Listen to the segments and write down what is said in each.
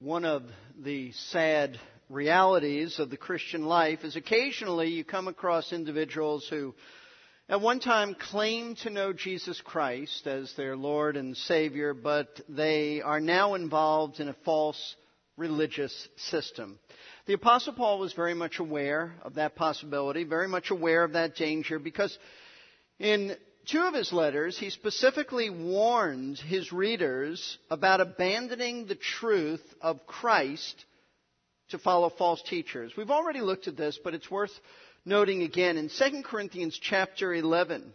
One of the sad realities of the Christian life is occasionally you come across individuals who at one time claim to know Jesus Christ as their Lord and Savior, but they are now involved in a false religious system. The Apostle Paul was very much aware of that possibility, very much aware of that danger, because in two of his letters, he specifically warned his readers about abandoning the truth of Christ to follow false teachers. We've already looked at this, but it's worth noting again. In 2 Corinthians chapter 11,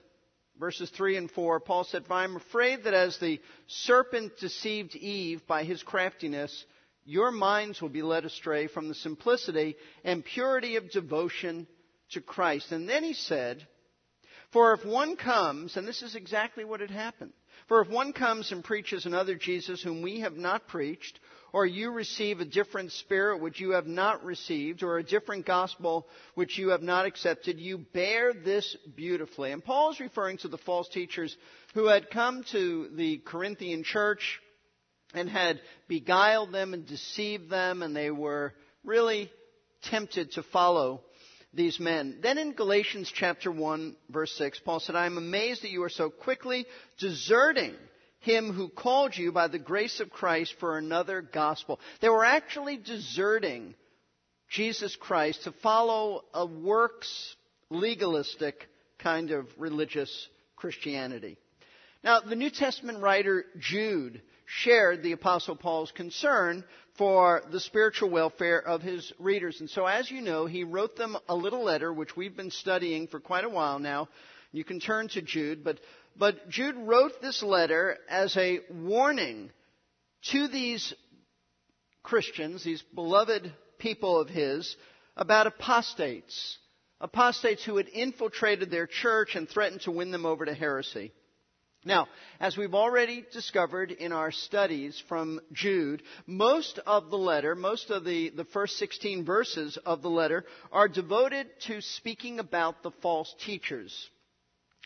verses 3 and 4, Paul said, For I am afraid that as the serpent deceived Eve by his craftiness, your minds will be led astray from the simplicity and purity of devotion to Christ. And then he said, For if one comes, and this is exactly what had happened, for if one comes and preaches another Jesus whom we have not preached, or you receive a different spirit which you have not received, or a different gospel which you have not accepted, you bear this beautifully. And Paul is referring to the false teachers who had come to the Corinthian church and had beguiled them and deceived them, and they were really tempted to follow these men. Then in Galatians chapter 1, verse 6, Paul said, I am amazed that you are so quickly deserting him who called you by the grace of Christ for another gospel. They were actually deserting Jesus Christ to follow a works legalistic kind of religious Christianity. Now, the New Testament writer Jude shared the Apostle Paul's concern for the spiritual welfare of his readers. And so, as you know, he wrote them a little letter, which we've been studying for quite a while now. You can turn to Jude, but, but Jude wrote this letter as a warning to these Christians, these beloved people of his, about apostates. Apostates who had infiltrated their church and threatened to win them over to heresy. Now, as we've already discovered in our studies from Jude, most of the letter, most of the, the first 16 verses of the letter are devoted to speaking about the false teachers.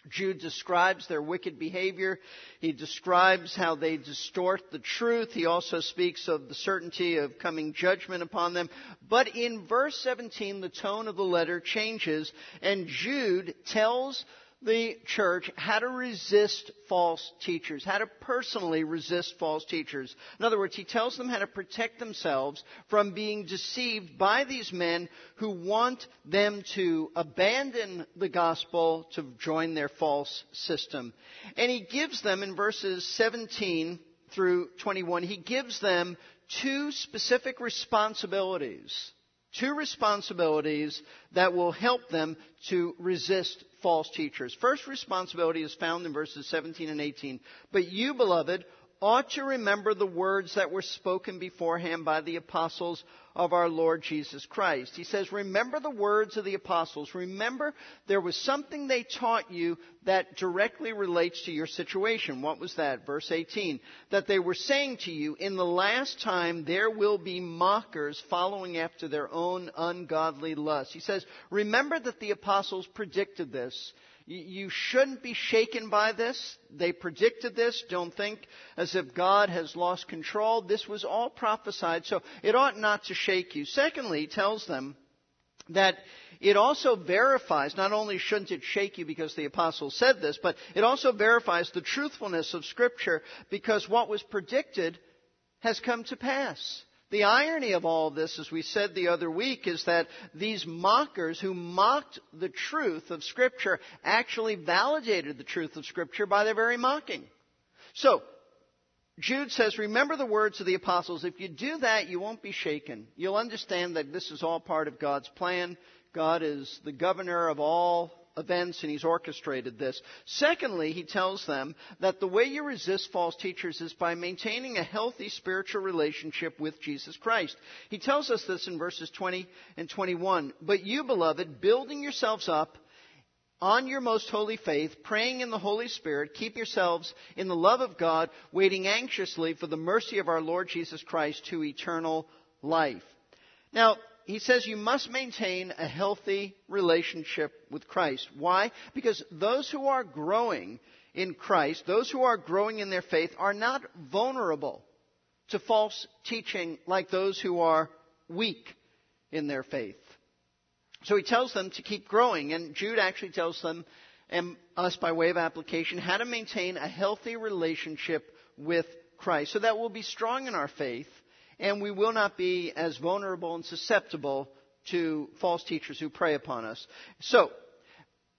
Jude describes their wicked behavior. He describes how they distort the truth. He also speaks of the certainty of coming judgment upon them. But in verse 17, the tone of the letter changes, and Jude tells the church how to resist false teachers, how to personally resist false teachers. In other words, he tells them how to protect themselves from being deceived by these men who want them to abandon the gospel to join their false system. And he gives them in verses 17 through 21, he gives them two specific responsibilities two responsibilities that will help them to resist false teachers. First responsibility is found in verses 17 and 18. But you, beloved, ought to remember the words that were spoken beforehand by the apostles of our Lord Jesus Christ. He says, remember the words of the apostles. Remember there was something they taught you that directly relates to your situation. What was that? Verse 18. That they were saying to you, in the last time there will be mockers following after their own ungodly lusts. He says, remember that the apostles predicted this you shouldn't be shaken by this. They predicted this. Don't think as if God has lost control. This was all prophesied, so it ought not to shake you. Secondly, he tells them that it also verifies, not only shouldn't it shake you because the apostle said this, but it also verifies the truthfulness of Scripture because what was predicted has come to pass. The irony of all this, as we said the other week, is that these mockers who mocked the truth of Scripture actually validated the truth of Scripture by their very mocking. So, Jude says, remember the words of the apostles. If you do that, you won't be shaken. You'll understand that this is all part of God's plan. God is the governor of all events and he's orchestrated this. Secondly, he tells them that the way you resist false teachers is by maintaining a healthy spiritual relationship with Jesus Christ. He tells us this in verses 20 and 21. But you, beloved, building yourselves up on your most holy faith, praying in the Holy Spirit, keep yourselves in the love of God, waiting anxiously for the mercy of our Lord Jesus Christ to eternal life. Now, he says you must maintain a healthy relationship with Christ. Why? Because those who are growing in Christ, those who are growing in their faith, are not vulnerable to false teaching like those who are weak in their faith. So he tells them to keep growing, and Jude actually tells them and us by way of application how to maintain a healthy relationship with Christ so that we'll be strong in our faith and we will not be as vulnerable and susceptible to false teachers who prey upon us. So,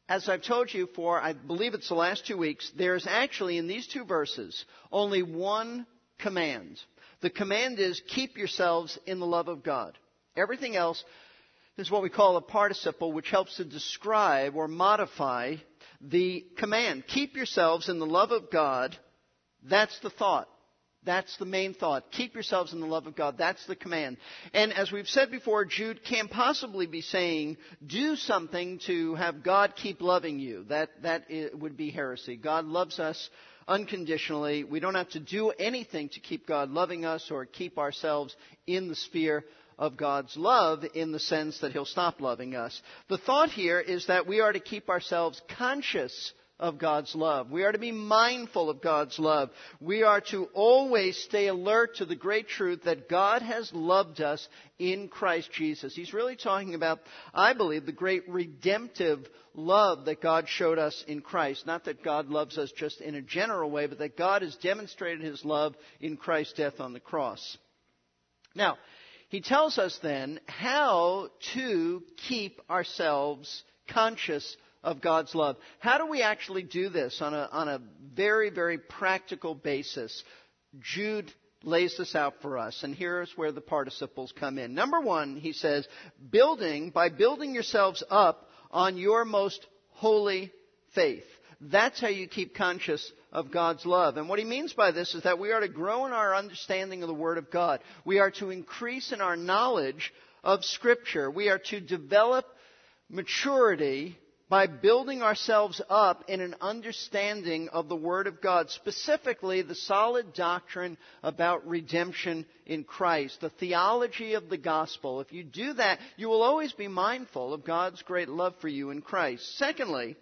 as I've told you for, I believe it's the last two weeks, there's actually in these two verses only one command. The command is keep yourselves in the love of God. Everything else is what we call a participle, which helps to describe or modify the command. Keep yourselves in the love of God. That's the thought. That's the main thought. Keep yourselves in the love of God. That's the command. And as we've said before, Jude can't possibly be saying, do something to have God keep loving you. That, that would be heresy. God loves us unconditionally. We don't have to do anything to keep God loving us or keep ourselves in the sphere of God's love in the sense that He'll stop loving us. The thought here is that we are to keep ourselves conscious of God's love. We are to be mindful of God's love. We are to always stay alert to the great truth that God has loved us in Christ Jesus. He's really talking about, I believe, the great redemptive love that God showed us in Christ. Not that God loves us just in a general way, but that God has demonstrated His love in Christ's death on the cross. Now, he tells us then how to keep ourselves conscious of God's love. How do we actually do this on a, on a very, very practical basis? Jude lays this out for us, and here's where the participles come in. Number one, he says, building, by building yourselves up on your most holy faith. That's how you keep conscious of God's love. And what he means by this is that we are to grow in our understanding of the Word of God. We are to increase in our knowledge of Scripture. We are to develop maturity by building ourselves up in an understanding of the Word of God, specifically the solid doctrine about redemption in Christ, the theology of the gospel. If you do that, you will always be mindful of God's great love for you in Christ. Secondly,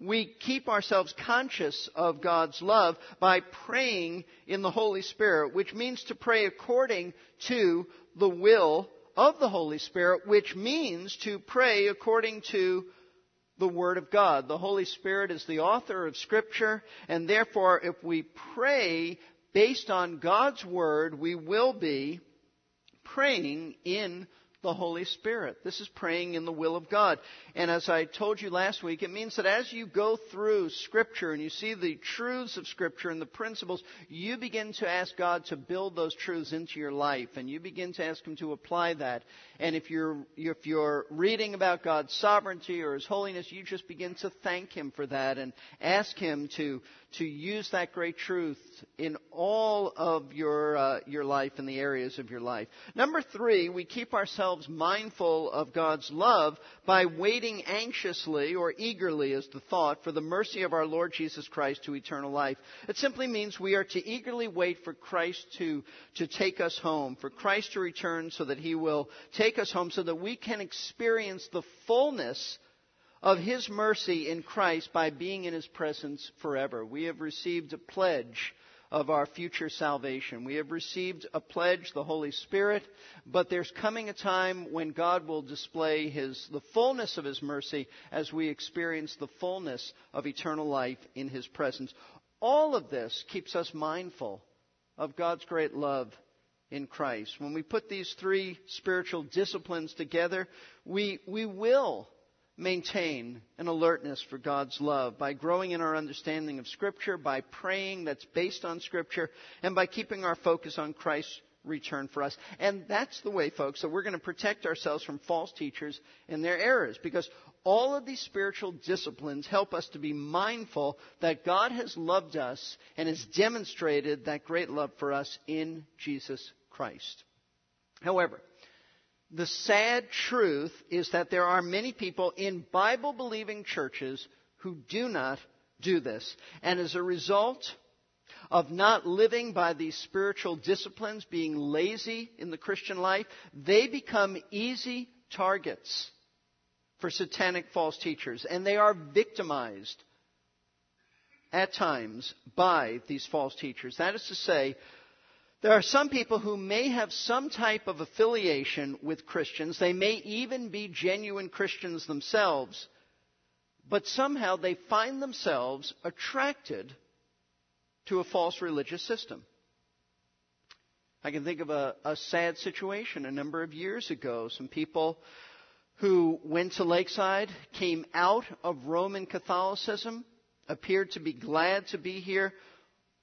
we keep ourselves conscious of God's love by praying in the Holy Spirit, which means to pray according to the will of the Holy Spirit, which means to pray according to the Word of God. The Holy Spirit is the author of Scripture, and therefore, if we pray based on God's Word, we will be praying in the Holy Spirit. This is praying in the will of God. And as I told you last week, it means that as you go through Scripture and you see the truths of Scripture and the principles, you begin to ask God to build those truths into your life and you begin to ask Him to apply that. And if you're, if you're reading about God's sovereignty or His holiness, you just begin to thank Him for that and ask Him to, to use that great truth in all of your, uh, your life and the areas of your life. Number three, we keep ourselves mindful of God's love by waiting anxiously or eagerly is the thought for the mercy of our Lord Jesus Christ to eternal life. It simply means we are to eagerly wait for Christ to, to take us home, for Christ to return so that He will take take us home so that we can experience the fullness of His mercy in Christ by being in His presence forever. We have received a pledge of our future salvation. We have received a pledge, the Holy Spirit, but there's coming a time when God will display His, the fullness of His mercy as we experience the fullness of eternal life in His presence. All of this keeps us mindful of God's great love in Christ. When we put these three spiritual disciplines together, we, we will maintain an alertness for God's love by growing in our understanding of Scripture, by praying that's based on Scripture, and by keeping our focus on Christ's return for us. And that's the way, folks, that we're going to protect ourselves from false teachers and their errors. Because all of these spiritual disciplines help us to be mindful that God has loved us and has demonstrated that great love for us in Jesus Christ. However, the sad truth is that there are many people in Bible believing churches who do not do this. And as a result of not living by these spiritual disciplines, being lazy in the Christian life, they become easy targets for satanic false teachers. And they are victimized at times by these false teachers. That is to say, There are some people who may have some type of affiliation with Christians. They may even be genuine Christians themselves. But somehow they find themselves attracted to a false religious system. I can think of a, a sad situation a number of years ago. Some people who went to Lakeside came out of Roman Catholicism, appeared to be glad to be here,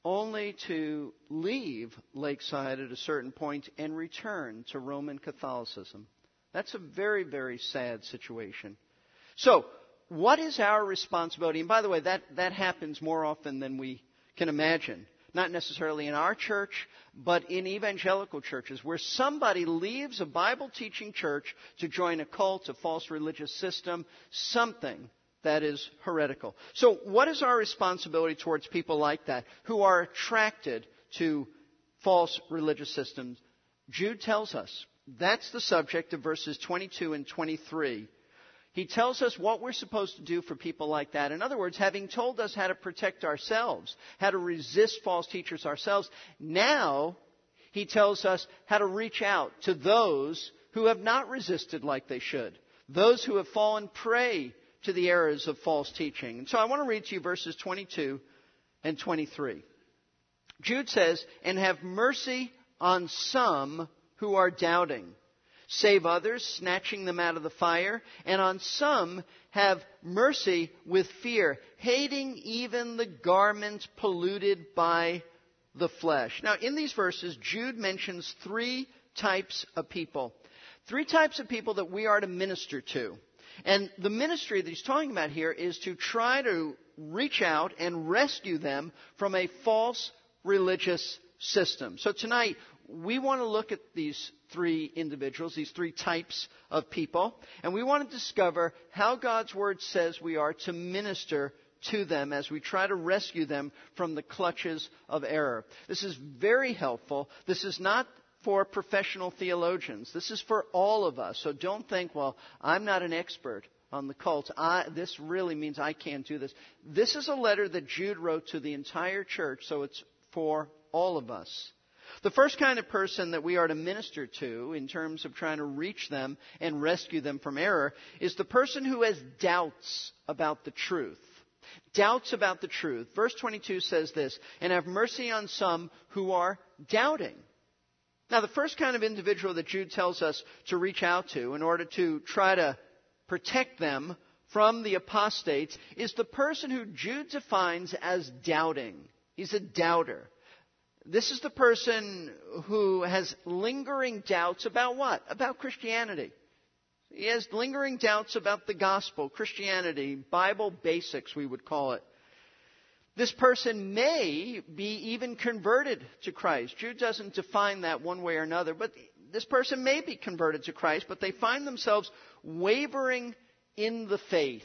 only to leave Lakeside at a certain point and return to Roman Catholicism. That's a very, very sad situation. So, what is our responsibility? And by the way, that, that happens more often than we can imagine. Not necessarily in our church, but in evangelical churches, where somebody leaves a Bible teaching church to join a cult, a false religious system, something that is heretical. So, what is our responsibility towards people like that who are attracted to false religious systems? Jude tells us that's the subject of verses 22 and 23. He tells us what we're supposed to do for people like that. In other words, having told us how to protect ourselves, how to resist false teachers ourselves, now he tells us how to reach out to those who have not resisted like they should, those who have fallen prey to the errors of false teaching. And so I want to read to you verses 22 and 23. Jude says, And have mercy on some who are doubting. Save others, snatching them out of the fire, and on some have mercy with fear, hating even the garments polluted by the flesh. Now, in these verses, Jude mentions three types of people. Three types of people that we are to minister to. And the ministry that he's talking about here is to try to reach out and rescue them from a false religious system. So tonight, we want to look at these three individuals, these three types of people, and we want to discover how God's Word says we are to minister to them as we try to rescue them from the clutches of error. This is very helpful. This is not for professional theologians. This is for all of us. So don't think, well, I'm not an expert on the cult. I, this really means I can't do this. This is a letter that Jude wrote to the entire church, so it's for all of us. The first kind of person that we are to minister to in terms of trying to reach them and rescue them from error is the person who has doubts about the truth. Doubts about the truth. Verse 22 says this, and have mercy on some who are doubting. Now, the first kind of individual that Jude tells us to reach out to in order to try to protect them from the apostates is the person who Jude defines as doubting. He's a doubter. This is the person who has lingering doubts about what? About Christianity. He has lingering doubts about the gospel, Christianity, Bible basics, we would call it. This person may be even converted to Christ. Jude doesn't define that one way or another, but this person may be converted to Christ, but they find themselves wavering in the faith.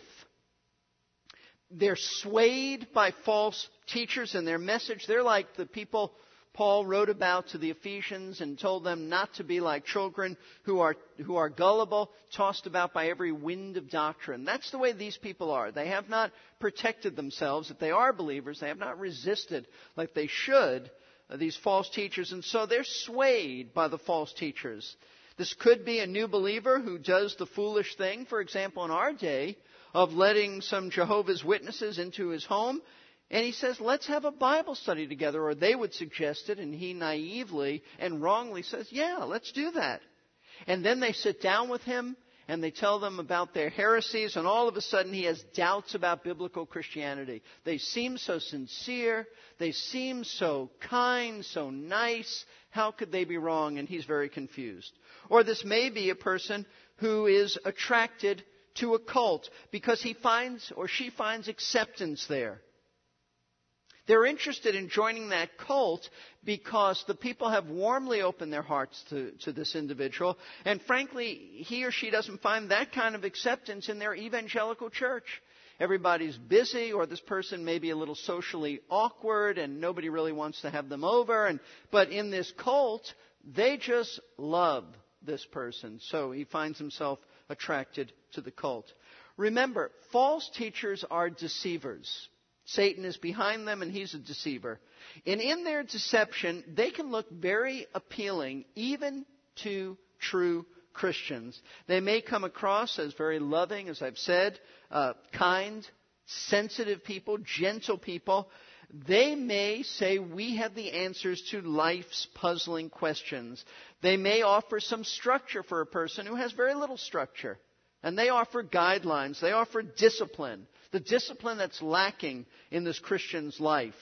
They're swayed by false teachers and their message. They're like the people Paul wrote about to the Ephesians and told them not to be like children who are, who are gullible, tossed about by every wind of doctrine. That's the way these people are. They have not protected themselves. If they are believers, they have not resisted like they should uh, these false teachers, and so they're swayed by the false teachers. This could be a new believer who does the foolish thing, for example, in our day, of letting some Jehovah's Witnesses into his home and he says, let's have a Bible study together, or they would suggest it, and he naively and wrongly says, yeah, let's do that. And then they sit down with him, and they tell them about their heresies, and all of a sudden he has doubts about biblical Christianity. They seem so sincere, they seem so kind, so nice. How could they be wrong? And he's very confused. Or this may be a person who is attracted to a cult because he finds or she finds acceptance there. They're interested in joining that cult because the people have warmly opened their hearts to, to this individual. And frankly, he or she doesn't find that kind of acceptance in their evangelical church. Everybody's busy, or this person may be a little socially awkward, and nobody really wants to have them over. And, but in this cult, they just love this person. So he finds himself attracted to the cult. Remember, false teachers are deceivers. Satan is behind them and he's a deceiver. And in their deception, they can look very appealing even to true Christians. They may come across as very loving, as I've said, uh, kind, sensitive people, gentle people. They may say we have the answers to life's puzzling questions. They may offer some structure for a person who has very little structure. And they offer guidelines. They offer discipline. The discipline that's lacking in this Christian's life.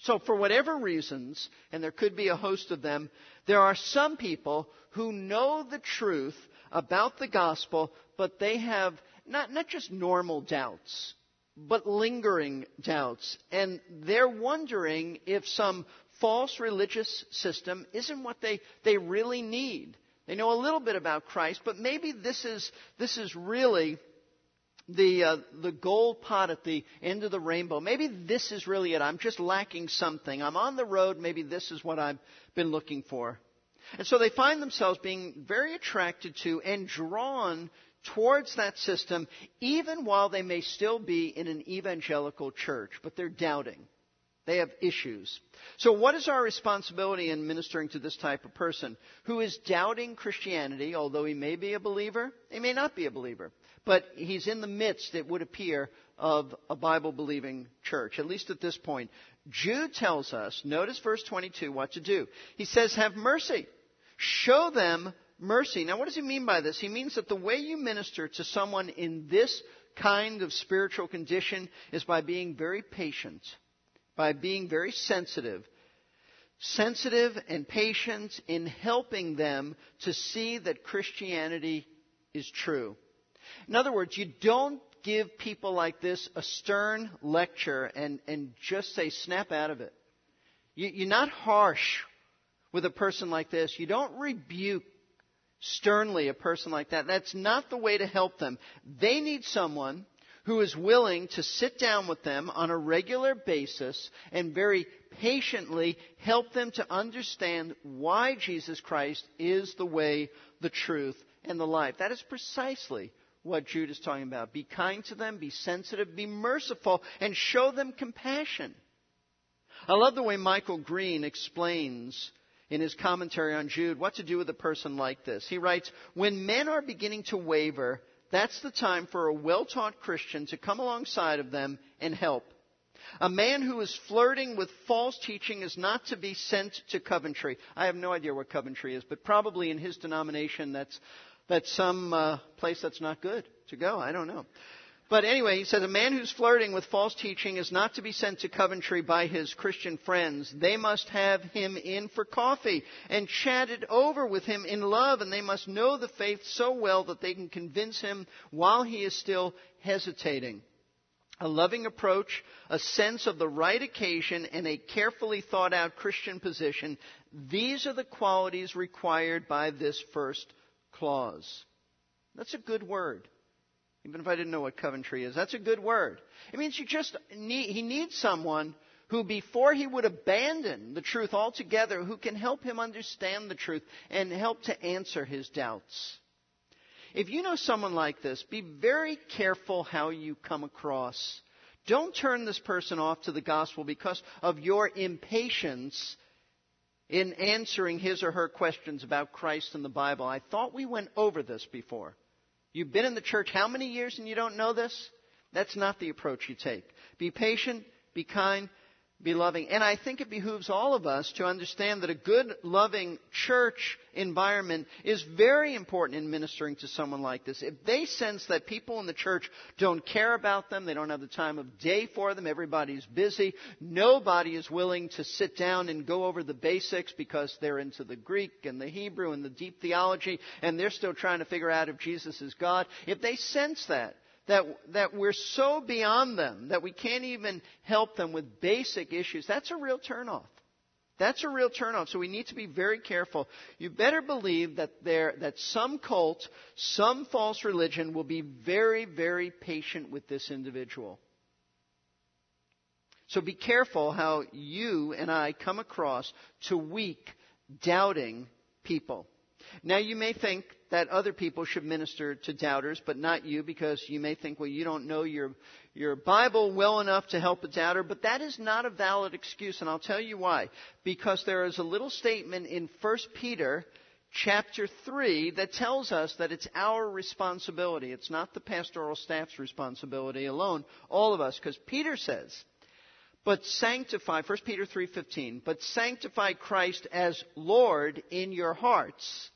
So, for whatever reasons, and there could be a host of them, there are some people who know the truth about the gospel, but they have not, not just normal doubts, but lingering doubts. And they're wondering if some false religious system isn't what they, they really need. They know a little bit about Christ, but maybe this is, this is really the, uh, the gold pot at the end of the rainbow. Maybe this is really it. I'm just lacking something. I'm on the road. Maybe this is what I've been looking for. And so they find themselves being very attracted to and drawn towards that system, even while they may still be in an evangelical church, but they're doubting. They have issues. So, what is our responsibility in ministering to this type of person who is doubting Christianity, although he may be a believer, he may not be a believer, but he's in the midst, it would appear, of a Bible believing church, at least at this point. Jude tells us, notice verse 22, what to do. He says, Have mercy. Show them mercy. Now, what does he mean by this? He means that the way you minister to someone in this kind of spiritual condition is by being very patient by being very sensitive. Sensitive and patient in helping them to see that Christianity is true. In other words, you don't give people like this a stern lecture and, and just say, snap out of it. You, you're not harsh with a person like this. You don't rebuke sternly a person like that. That's not the way to help them. They need someone who is willing to sit down with them on a regular basis and very patiently help them to understand why Jesus Christ is the way, the truth, and the life. That is precisely what Jude is talking about. Be kind to them, be sensitive, be merciful, and show them compassion. I love the way Michael Green explains in his commentary on Jude what to do with a person like this. He writes, When men are beginning to waver, that's the time for a well taught Christian to come alongside of them and help. A man who is flirting with false teaching is not to be sent to Coventry. I have no idea what Coventry is, but probably in his denomination that's, that's some uh, place that's not good to go. I don't know. But anyway, he says a man who's flirting with false teaching is not to be sent to Coventry by his Christian friends. They must have him in for coffee and chat it over with him in love, and they must know the faith so well that they can convince him while he is still hesitating. A loving approach, a sense of the right occasion, and a carefully thought out Christian position. These are the qualities required by this first clause. That's a good word even if I didn't know what Coventry is. That's a good word. It means you just need, he needs someone who, before he would abandon the truth altogether, who can help him understand the truth and help to answer his doubts. If you know someone like this, be very careful how you come across. Don't turn this person off to the gospel because of your impatience in answering his or her questions about Christ and the Bible. I thought we went over this before. You've been in the church how many years and you don't know this? That's not the approach you take. Be patient, be kind, be loving. And I think it behooves all of us to understand that a good, loving church environment is very important in ministering to someone like this. If they sense that people in the church don't care about them, they don't have the time of day for them, everybody's busy, nobody is willing to sit down and go over the basics because they're into the Greek and the Hebrew and the deep theology, and they're still trying to figure out if Jesus is God. If they sense that, that, that we're so beyond them that we can't even help them with basic issues, that's a real turnoff. That's a real turnoff. So we need to be very careful. You better believe that there, that some cult, some false religion will be very, very patient with this individual. So be careful how you and I come across to weak, doubting people. Now you may think that other people should minister to doubters, but not you, because you may think, well, you don't know your, your Bible well enough to help a doubter, but that is not a valid excuse, and I'll tell you why. Because there is a little statement in 1 Peter chapter 3 that tells us that it's our responsibility. It's not the pastoral staff's responsibility alone, all of us, because Peter says, but sanctify 1 Peter 3:15 but sanctify Christ as Lord in your hearts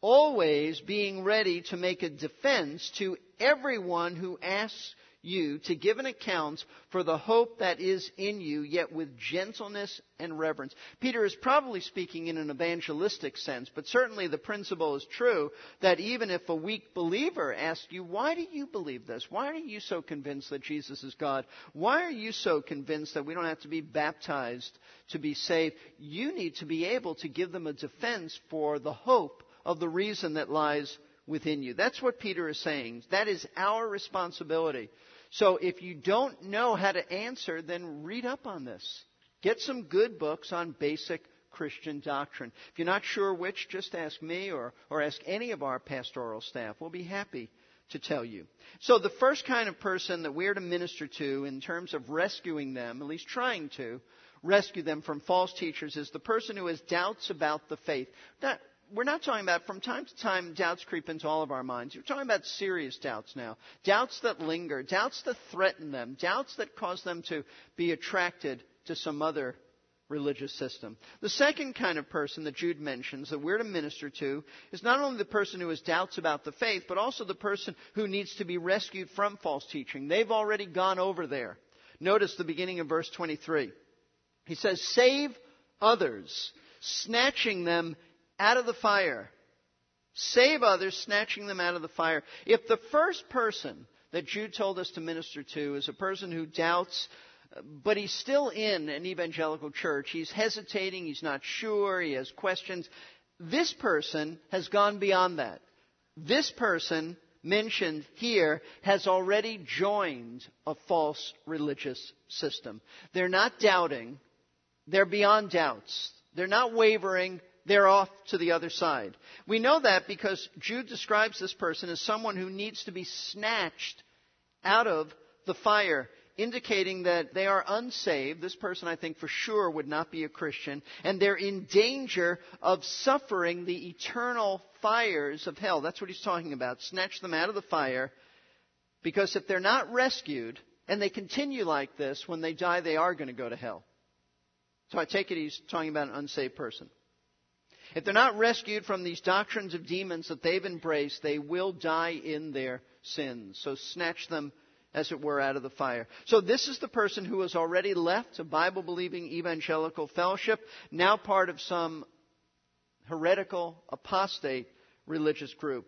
always being ready to make a defense to everyone who asks you to give an account for the hope that is in you, yet with gentleness and reverence. Peter is probably speaking in an evangelistic sense, but certainly the principle is true that even if a weak believer asks you, why do you believe this? Why are you so convinced that Jesus is God? Why are you so convinced that we don't have to be baptized to be saved? You need to be able to give them a defense for the hope of the reason that lies within you. That's what Peter is saying. That is our responsibility. So if you don't know how to answer, then read up on this. Get some good books on basic Christian doctrine. If you're not sure which, just ask me or, or ask any of our pastoral staff. We'll be happy to tell you. So the first kind of person that we're to minister to in terms of rescuing them, at least trying to, rescue them from false teachers is the person who has doubts about the faith. Now, we're not talking about from time to time doubts creep into all of our minds. We're talking about serious doubts now. Doubts that linger, doubts that threaten them, doubts that cause them to be attracted to some other religious system. The second kind of person that Jude mentions that we're to minister to is not only the person who has doubts about the faith, but also the person who needs to be rescued from false teaching. They've already gone over there. Notice the beginning of verse 23. He says, Save others, snatching them out of the fire. Save others, snatching them out of the fire. If the first person that Jude told us to minister to is a person who doubts, but he's still in an evangelical church, he's hesitating, he's not sure, he has questions, this person has gone beyond that. This person mentioned here has already joined a false religious system. They're not doubting. They're beyond doubts. They're not wavering they're off to the other side. We know that because Jude describes this person as someone who needs to be snatched out of the fire, indicating that they are unsaved. This person, I think, for sure would not be a Christian, and they're in danger of suffering the eternal fires of hell. That's what he's talking about. Snatch them out of the fire, because if they're not rescued, and they continue like this, when they die, they are going to go to hell. So I take it he's talking about an unsaved person. If they're not rescued from these doctrines of demons that they've embraced, they will die in their sins. So snatch them, as it were, out of the fire. So this is the person who has already left a Bible believing evangelical fellowship, now part of some heretical, apostate religious group.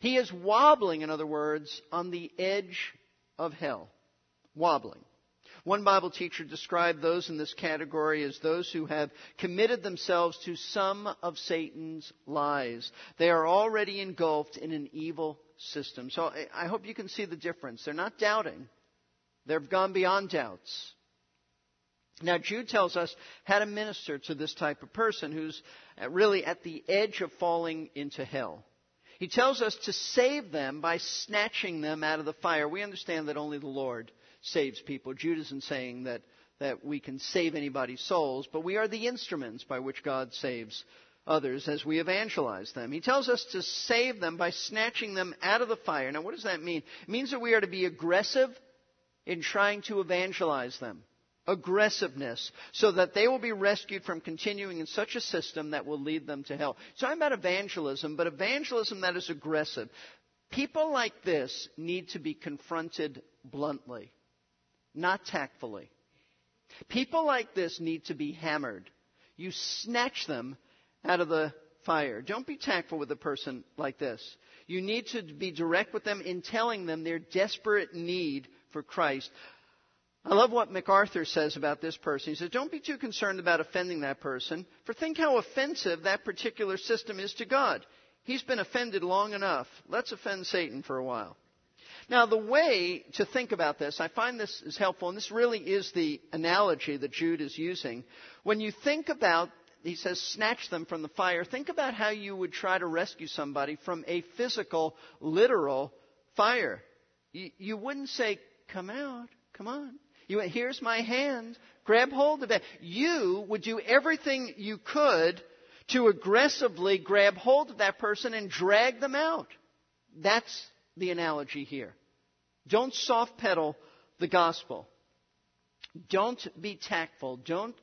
He is wobbling, in other words, on the edge of hell. Wobbling. One Bible teacher described those in this category as those who have committed themselves to some of Satan's lies. They are already engulfed in an evil system. So I hope you can see the difference. They're not doubting. They've gone beyond doubts. Now, Jude tells us how to minister to this type of person who's uh, really at the edge of falling into hell. He tells us to save them by snatching them out of the fire. We understand that only the Lord saves people. Jude isn't saying that, that we can save anybody's souls, but we are the instruments by which God saves others as we evangelize them. He tells us to save them by snatching them out of the fire. Now, what does that mean? It means that we are to be aggressive in trying to evangelize them. Aggressiveness, so that they will be rescued from continuing in such a system that will lead them to hell. So I'm about evangelism, but evangelism that is aggressive. People like this need to be confronted bluntly not tactfully. People like this need to be hammered. You snatch them out of the fire. Don't be tactful with a person like this. You need to be direct with them in telling them their desperate need for Christ. I love what MacArthur says about this person. He says, Don't be too concerned about offending that person, for think how offensive that particular system is to God. He's been offended long enough. Let's offend Satan for a while. Now, the way to think about this, I find this is helpful, and this really is the analogy that Jude is using. When you think about he says, snatch them from the fire. Think about how you would try to rescue somebody from a physical, literal fire. You, you wouldn't say, come out, come on. You went, here's my hand, grab hold of it. You would do everything you could to aggressively grab hold of that person and drag them out. That's the analogy here. Don't soft pedal the gospel. Don't be tactful. Don't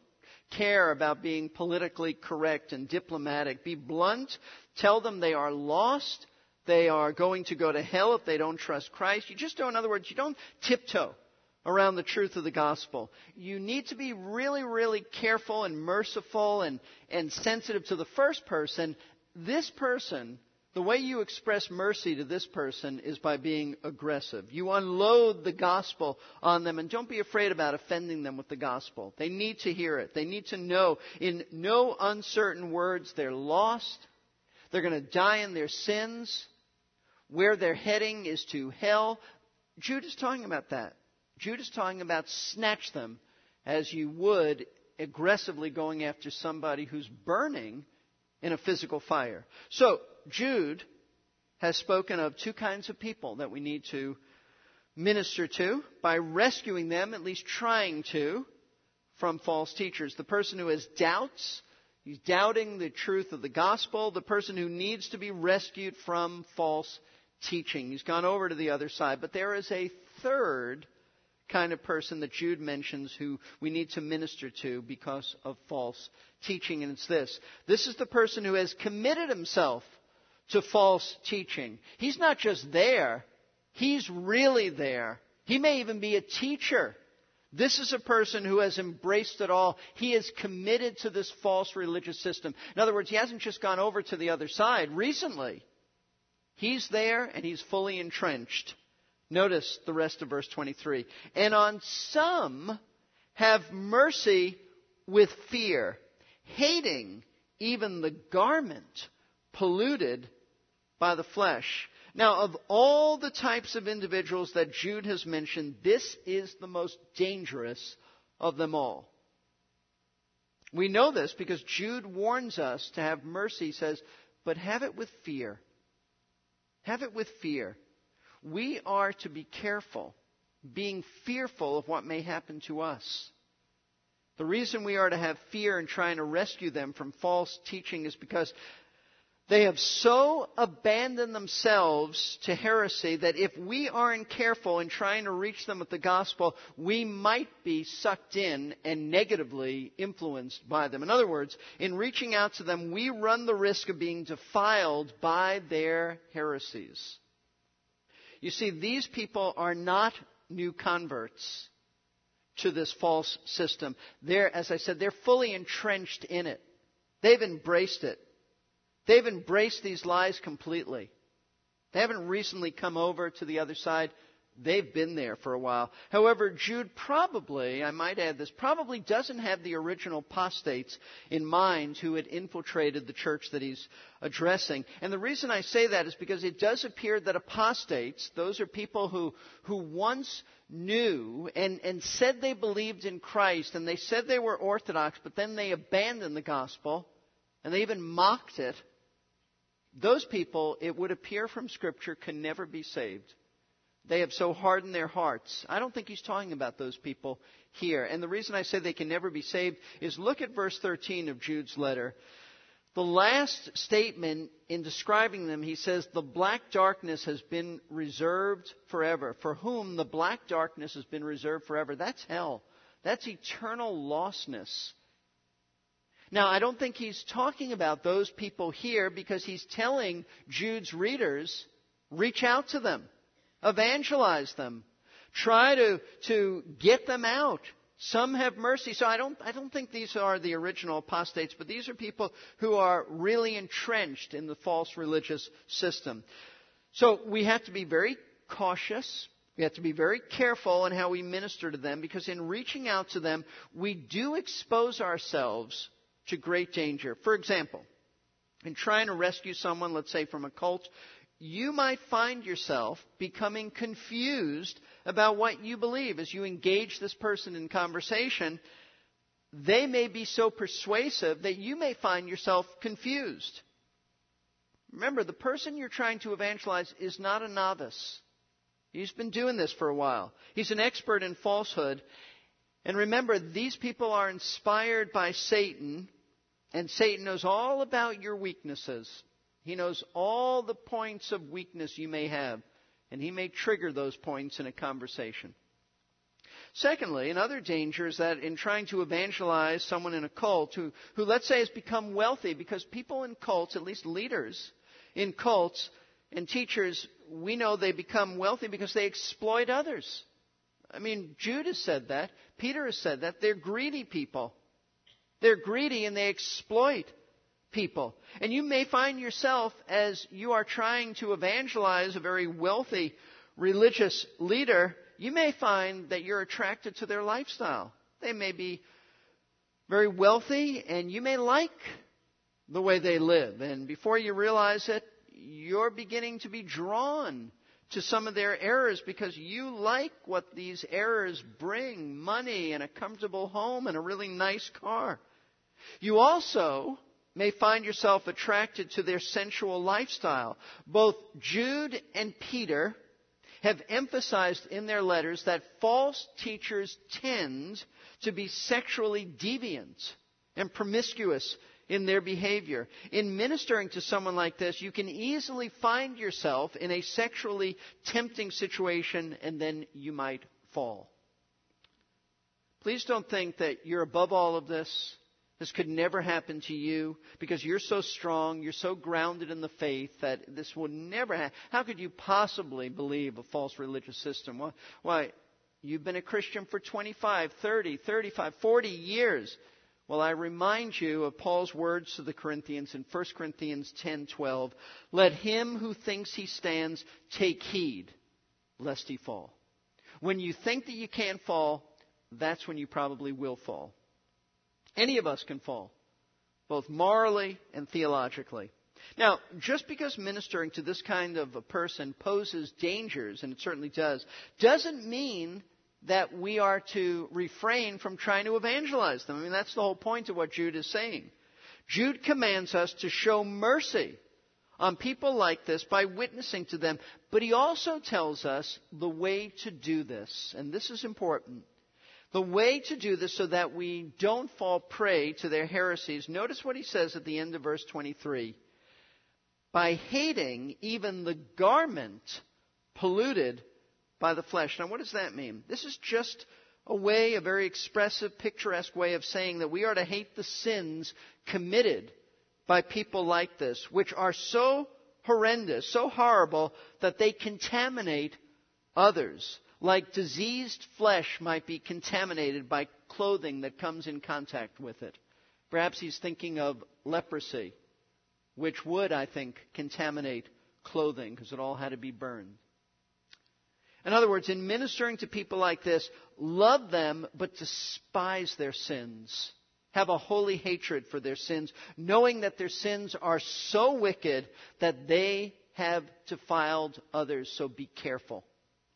care about being politically correct and diplomatic. Be blunt. Tell them they are lost. They are going to go to hell if they don't trust Christ. You just don't, in other words, you don't tiptoe around the truth of the gospel. You need to be really, really careful and merciful and, and sensitive to the first person. This person, the way you express mercy to this person is by being aggressive. You unload the gospel on them and don't be afraid about offending them with the gospel. They need to hear it. They need to know in no uncertain words they're lost. They're going to die in their sins. Where they're heading is to hell. Jude is talking about that. Jude is talking about snatch them as you would aggressively going after somebody who's burning in a physical fire. So, Jude has spoken of two kinds of people that we need to minister to by rescuing them, at least trying to, from false teachers. The person who has doubts, he's doubting the truth of the gospel, the person who needs to be rescued from false teaching. He's gone over to the other side. But there is a third kind of person that Jude mentions who we need to minister to because of false teaching, and it's this. This is the person who has committed himself to false teaching. He's not just there, he's really there. He may even be a teacher. This is a person who has embraced it all. He is committed to this false religious system. In other words, he hasn't just gone over to the other side recently. He's there and he's fully entrenched. Notice the rest of verse 23. And on some have mercy with fear, hating even the garment polluted by the flesh. Now, of all the types of individuals that Jude has mentioned, this is the most dangerous of them all. We know this because Jude warns us to have mercy, says, but have it with fear. Have it with fear we are to be careful, being fearful of what may happen to us. The reason we are to have fear in trying to rescue them from false teaching is because they have so abandoned themselves to heresy that if we aren't careful in trying to reach them with the gospel, we might be sucked in and negatively influenced by them. In other words, in reaching out to them, we run the risk of being defiled by their heresies. You see, these people are not new converts to this false system. They're, as I said, they're fully entrenched in it. They've embraced it. They've embraced these lies completely. They haven't recently come over to the other side. They've been there for a while. However, Jude probably, I might add this, probably doesn't have the original apostates in mind who had infiltrated the church that he's addressing. And the reason I say that is because it does appear that apostates, those are people who, who once knew and, and said they believed in Christ and they said they were Orthodox, but then they abandoned the gospel and they even mocked it. Those people, it would appear from Scripture, can never be saved. They have so hardened their hearts. I don't think he's talking about those people here. And the reason I say they can never be saved is look at verse 13 of Jude's letter. The last statement in describing them, he says, the black darkness has been reserved forever. For whom the black darkness has been reserved forever. That's hell. That's eternal lostness. Now, I don't think he's talking about those people here because he's telling Jude's readers, reach out to them evangelize them. Try to, to get them out. Some have mercy. So I don't, I don't think these are the original apostates, but these are people who are really entrenched in the false religious system. So we have to be very cautious. We have to be very careful in how we minister to them because in reaching out to them, we do expose ourselves to great danger. For example, in trying to rescue someone, let's say from a cult, you might find yourself becoming confused about what you believe as you engage this person in conversation. they may be so persuasive that you may find yourself confused. Remember, the person you're trying to evangelize is not a novice. He's been doing this for a while. He's an expert in falsehood. And remember, these people are inspired by Satan, and Satan knows all about your weaknesses. He knows all the points of weakness you may have, and he may trigger those points in a conversation. Secondly, another danger is that in trying to evangelize someone in a cult who, who let's say has become wealthy, because people in cults, at least leaders in cults and teachers, we know they become wealthy because they exploit others. I mean, Jude has said that. Peter has said that. They're greedy people. They're greedy and they exploit people. And you may find yourself, as you are trying to evangelize a very wealthy religious leader, you may find that you're attracted to their lifestyle. They may be very wealthy, and you may like the way they live. And before you realize it, you're beginning to be drawn to some of their errors because you like what these errors bring money and a comfortable home and a really nice car. You also may find yourself attracted to their sensual lifestyle. Both Jude and Peter have emphasized in their letters that false teachers tend to be sexually deviant and promiscuous in their behavior. In ministering to someone like this, you can easily find yourself in a sexually tempting situation and then you might fall. Please don't think that you're above all of this this could never happen to you because you're so strong, you're so grounded in the faith that this will never happen. How could you possibly believe a false religious system? Why, why, you've been a Christian for 25, 30, 35, 40 years. Well, I remind you of Paul's words to the Corinthians in 1 Corinthians 10:12, "Let him who thinks he stands take heed lest he fall." When you think that you can't fall, that's when you probably will fall. Any of us can fall, both morally and theologically. Now, just because ministering to this kind of a person poses dangers, and it certainly does, doesn't mean that we are to refrain from trying to evangelize them. I mean, that's the whole point of what Jude is saying. Jude commands us to show mercy on people like this by witnessing to them, but he also tells us the way to do this, and this is important. The way to do this so that we don't fall prey to their heresies, notice what he says at the end of verse 23. By hating even the garment polluted by the flesh. Now, what does that mean? This is just a way, a very expressive, picturesque way of saying that we are to hate the sins committed by people like this, which are so horrendous, so horrible, that they contaminate others like diseased flesh might be contaminated by clothing that comes in contact with it. Perhaps he's thinking of leprosy, which would, I think, contaminate clothing because it all had to be burned. In other words, in ministering to people like this, love them but despise their sins. Have a holy hatred for their sins, knowing that their sins are so wicked that they have defiled others, so be careful.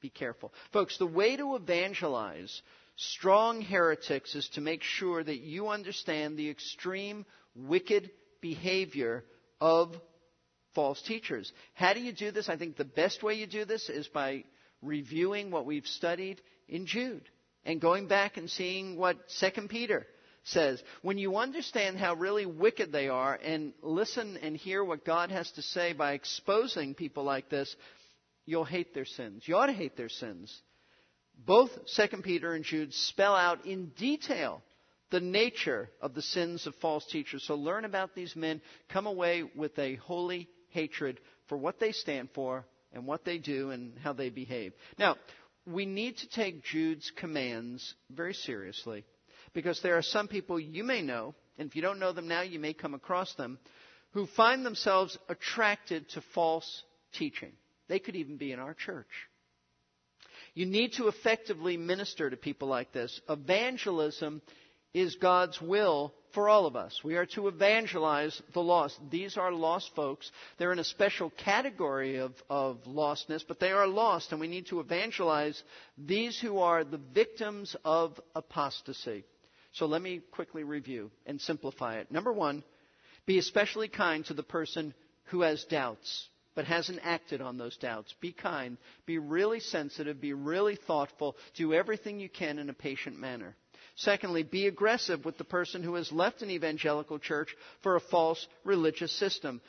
Be careful. Folks, the way to evangelize strong heretics is to make sure that you understand the extreme wicked behavior of false teachers. How do you do this? I think the best way you do this is by reviewing what we've studied in Jude and going back and seeing what 2 Peter says. When you understand how really wicked they are and listen and hear what God has to say by exposing people like this, you'll hate their sins. You ought to hate their sins. Both 2 Peter and Jude spell out in detail the nature of the sins of false teachers. So learn about these men, come away with a holy hatred for what they stand for and what they do and how they behave. Now, we need to take Jude's commands very seriously because there are some people you may know, and if you don't know them now, you may come across them, who find themselves attracted to false teaching. They could even be in our church. You need to effectively minister to people like this. Evangelism is God's will for all of us. We are to evangelize the lost. These are lost folks. They're in a special category of, of lostness, but they are lost, and we need to evangelize these who are the victims of apostasy. So let me quickly review and simplify it. Number one, be especially kind to the person who has doubts but hasn't acted on those doubts. Be kind. Be really sensitive. Be really thoughtful. Do everything you can in a patient manner. Secondly, be aggressive with the person who has left an evangelical church for a false religious system.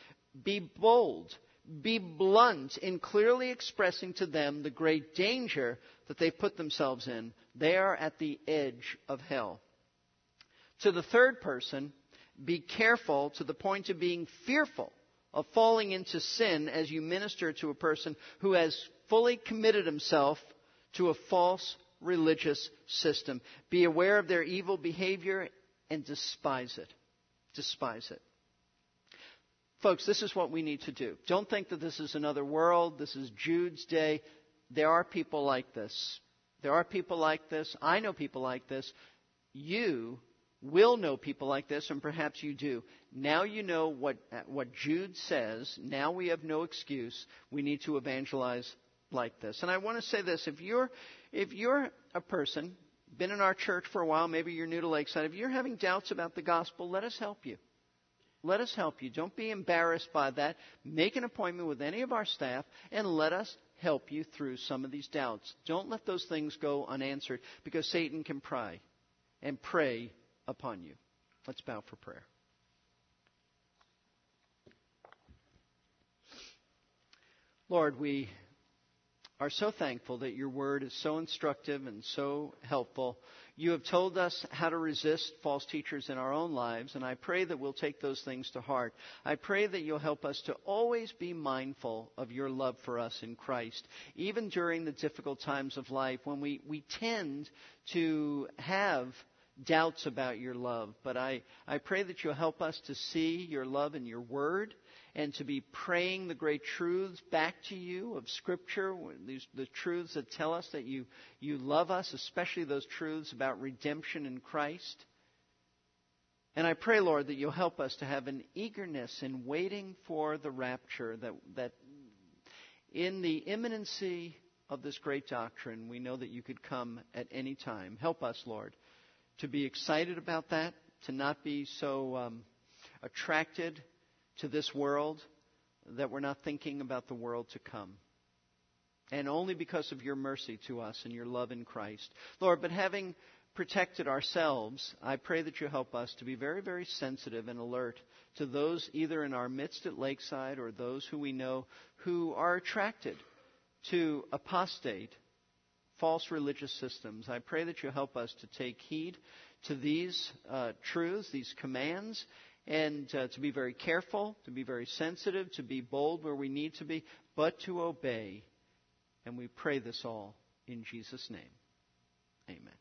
Be bold. Be blunt in clearly expressing to them the great danger that they've put themselves in. They are at the edge of hell. To the third person, be careful to the point of being fearful of falling into sin as you minister to a person who has fully committed himself to a false religious system. Be aware of their evil behavior and despise it. Despise it. Folks, this is what we need to do. Don't think that this is another world. This is Jude's day. There are people like this. There are people like this. I know people like this. You will know people like this, and perhaps you do. Now you know what, what Jude says. Now we have no excuse. We need to evangelize like this. And I want to say this if you're, if you're a person, been in our church for a while, maybe you're new to Lakeside, if you're having doubts about the gospel, let us help you. Let us help you. Don't be embarrassed by that. Make an appointment with any of our staff and let us help you through some of these doubts. Don't let those things go unanswered because Satan can pry and prey upon you. Let's bow for prayer. Lord, we are so thankful that your word is so instructive and so helpful. You have told us how to resist false teachers in our own lives, and I pray that we'll take those things to heart. I pray that you'll help us to always be mindful of your love for us in Christ, even during the difficult times of life when we, we tend to have doubts about your love. But I, I pray that you'll help us to see your love in your word and to be praying the great truths back to you of Scripture, these, the truths that tell us that you, you love us, especially those truths about redemption in Christ. And I pray, Lord, that you'll help us to have an eagerness in waiting for the rapture, that, that in the imminency of this great doctrine, we know that you could come at any time. Help us, Lord to be excited about that, to not be so um, attracted to this world that we're not thinking about the world to come. And only because of your mercy to us and your love in Christ. Lord, but having protected ourselves, I pray that you help us to be very, very sensitive and alert to those either in our midst at Lakeside or those who we know who are attracted to apostate false religious systems. I pray that you help us to take heed to these uh, truths, these commands, and uh, to be very careful, to be very sensitive, to be bold where we need to be, but to obey. And we pray this all in Jesus' name. Amen.